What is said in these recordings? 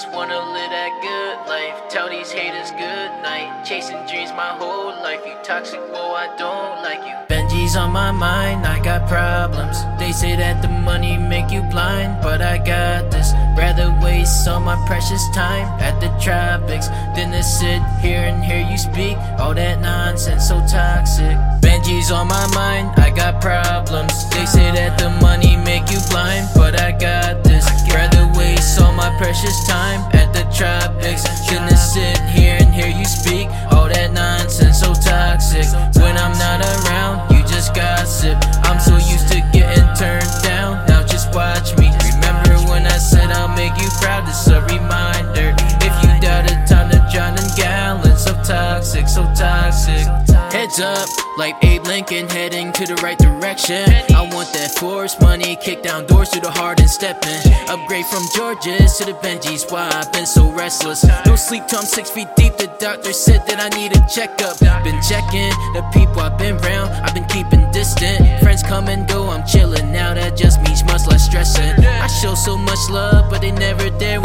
just wanna live that good life. Tell these haters good night. Chasing dreams my whole life. You toxic, whoa, I don't like you. Benji's on my mind, I got problems. They say that the money make you blind, but I got this. Rather waste all my precious time at the tropics than to sit here and hear you speak all that nonsense, so toxic. Benji's on my mind, I got problems. They say that the money to sit here and hear you speak all that nonsense, so toxic. When I'm not around, you just gossip. I'm so used to getting turned down, now just watch me. Remember when I said I'll make you proud? It's a reminder. Heads up, like Abe Lincoln, heading to the right direction. I want that force money, kick down doors to the heart and step in. Upgrade from Georges to the Benjis. Why I've been so restless. No sleep till I'm six feet deep. The doctor said that I need a checkup. Been checking the people I've been around. I've been keeping distant. Friends come and go. I'm chilling now. That just means much less stressing. I show so much love, but they never there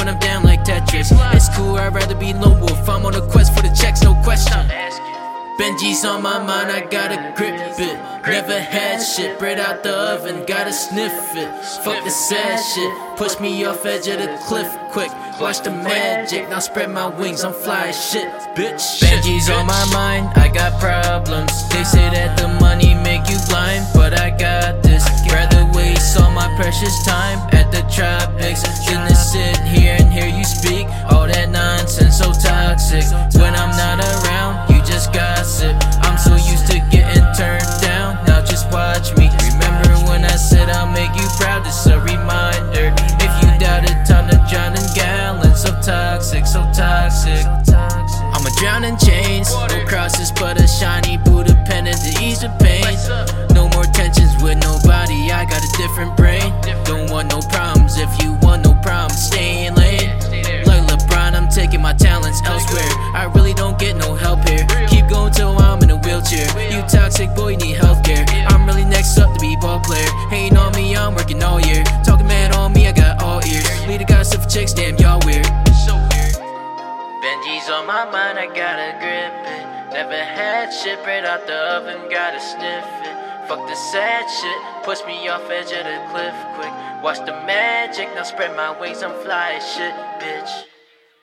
Benji's on my mind, I gotta grip it. Never had shit, bread out the oven, gotta sniff it. Fuck the sad shit, push me off edge of the cliff quick. Watch the magic, now spread my wings, I'm fly shit, bitch. Benji's on my mind, I got problems. They say that the money make you blind, but I got this. Rather waste all my precious time at the tropics than to sit here and hear you speak all that nonsense, so drown in chains, no crosses, but a shiny Buddha pendant to ease the pain. Mind, I gotta grip it. Never had shit right out the oven, gotta sniff it. Fuck the sad shit, push me off edge of the cliff quick. Watch the magic, now spread my wings, I'm fly shit, bitch.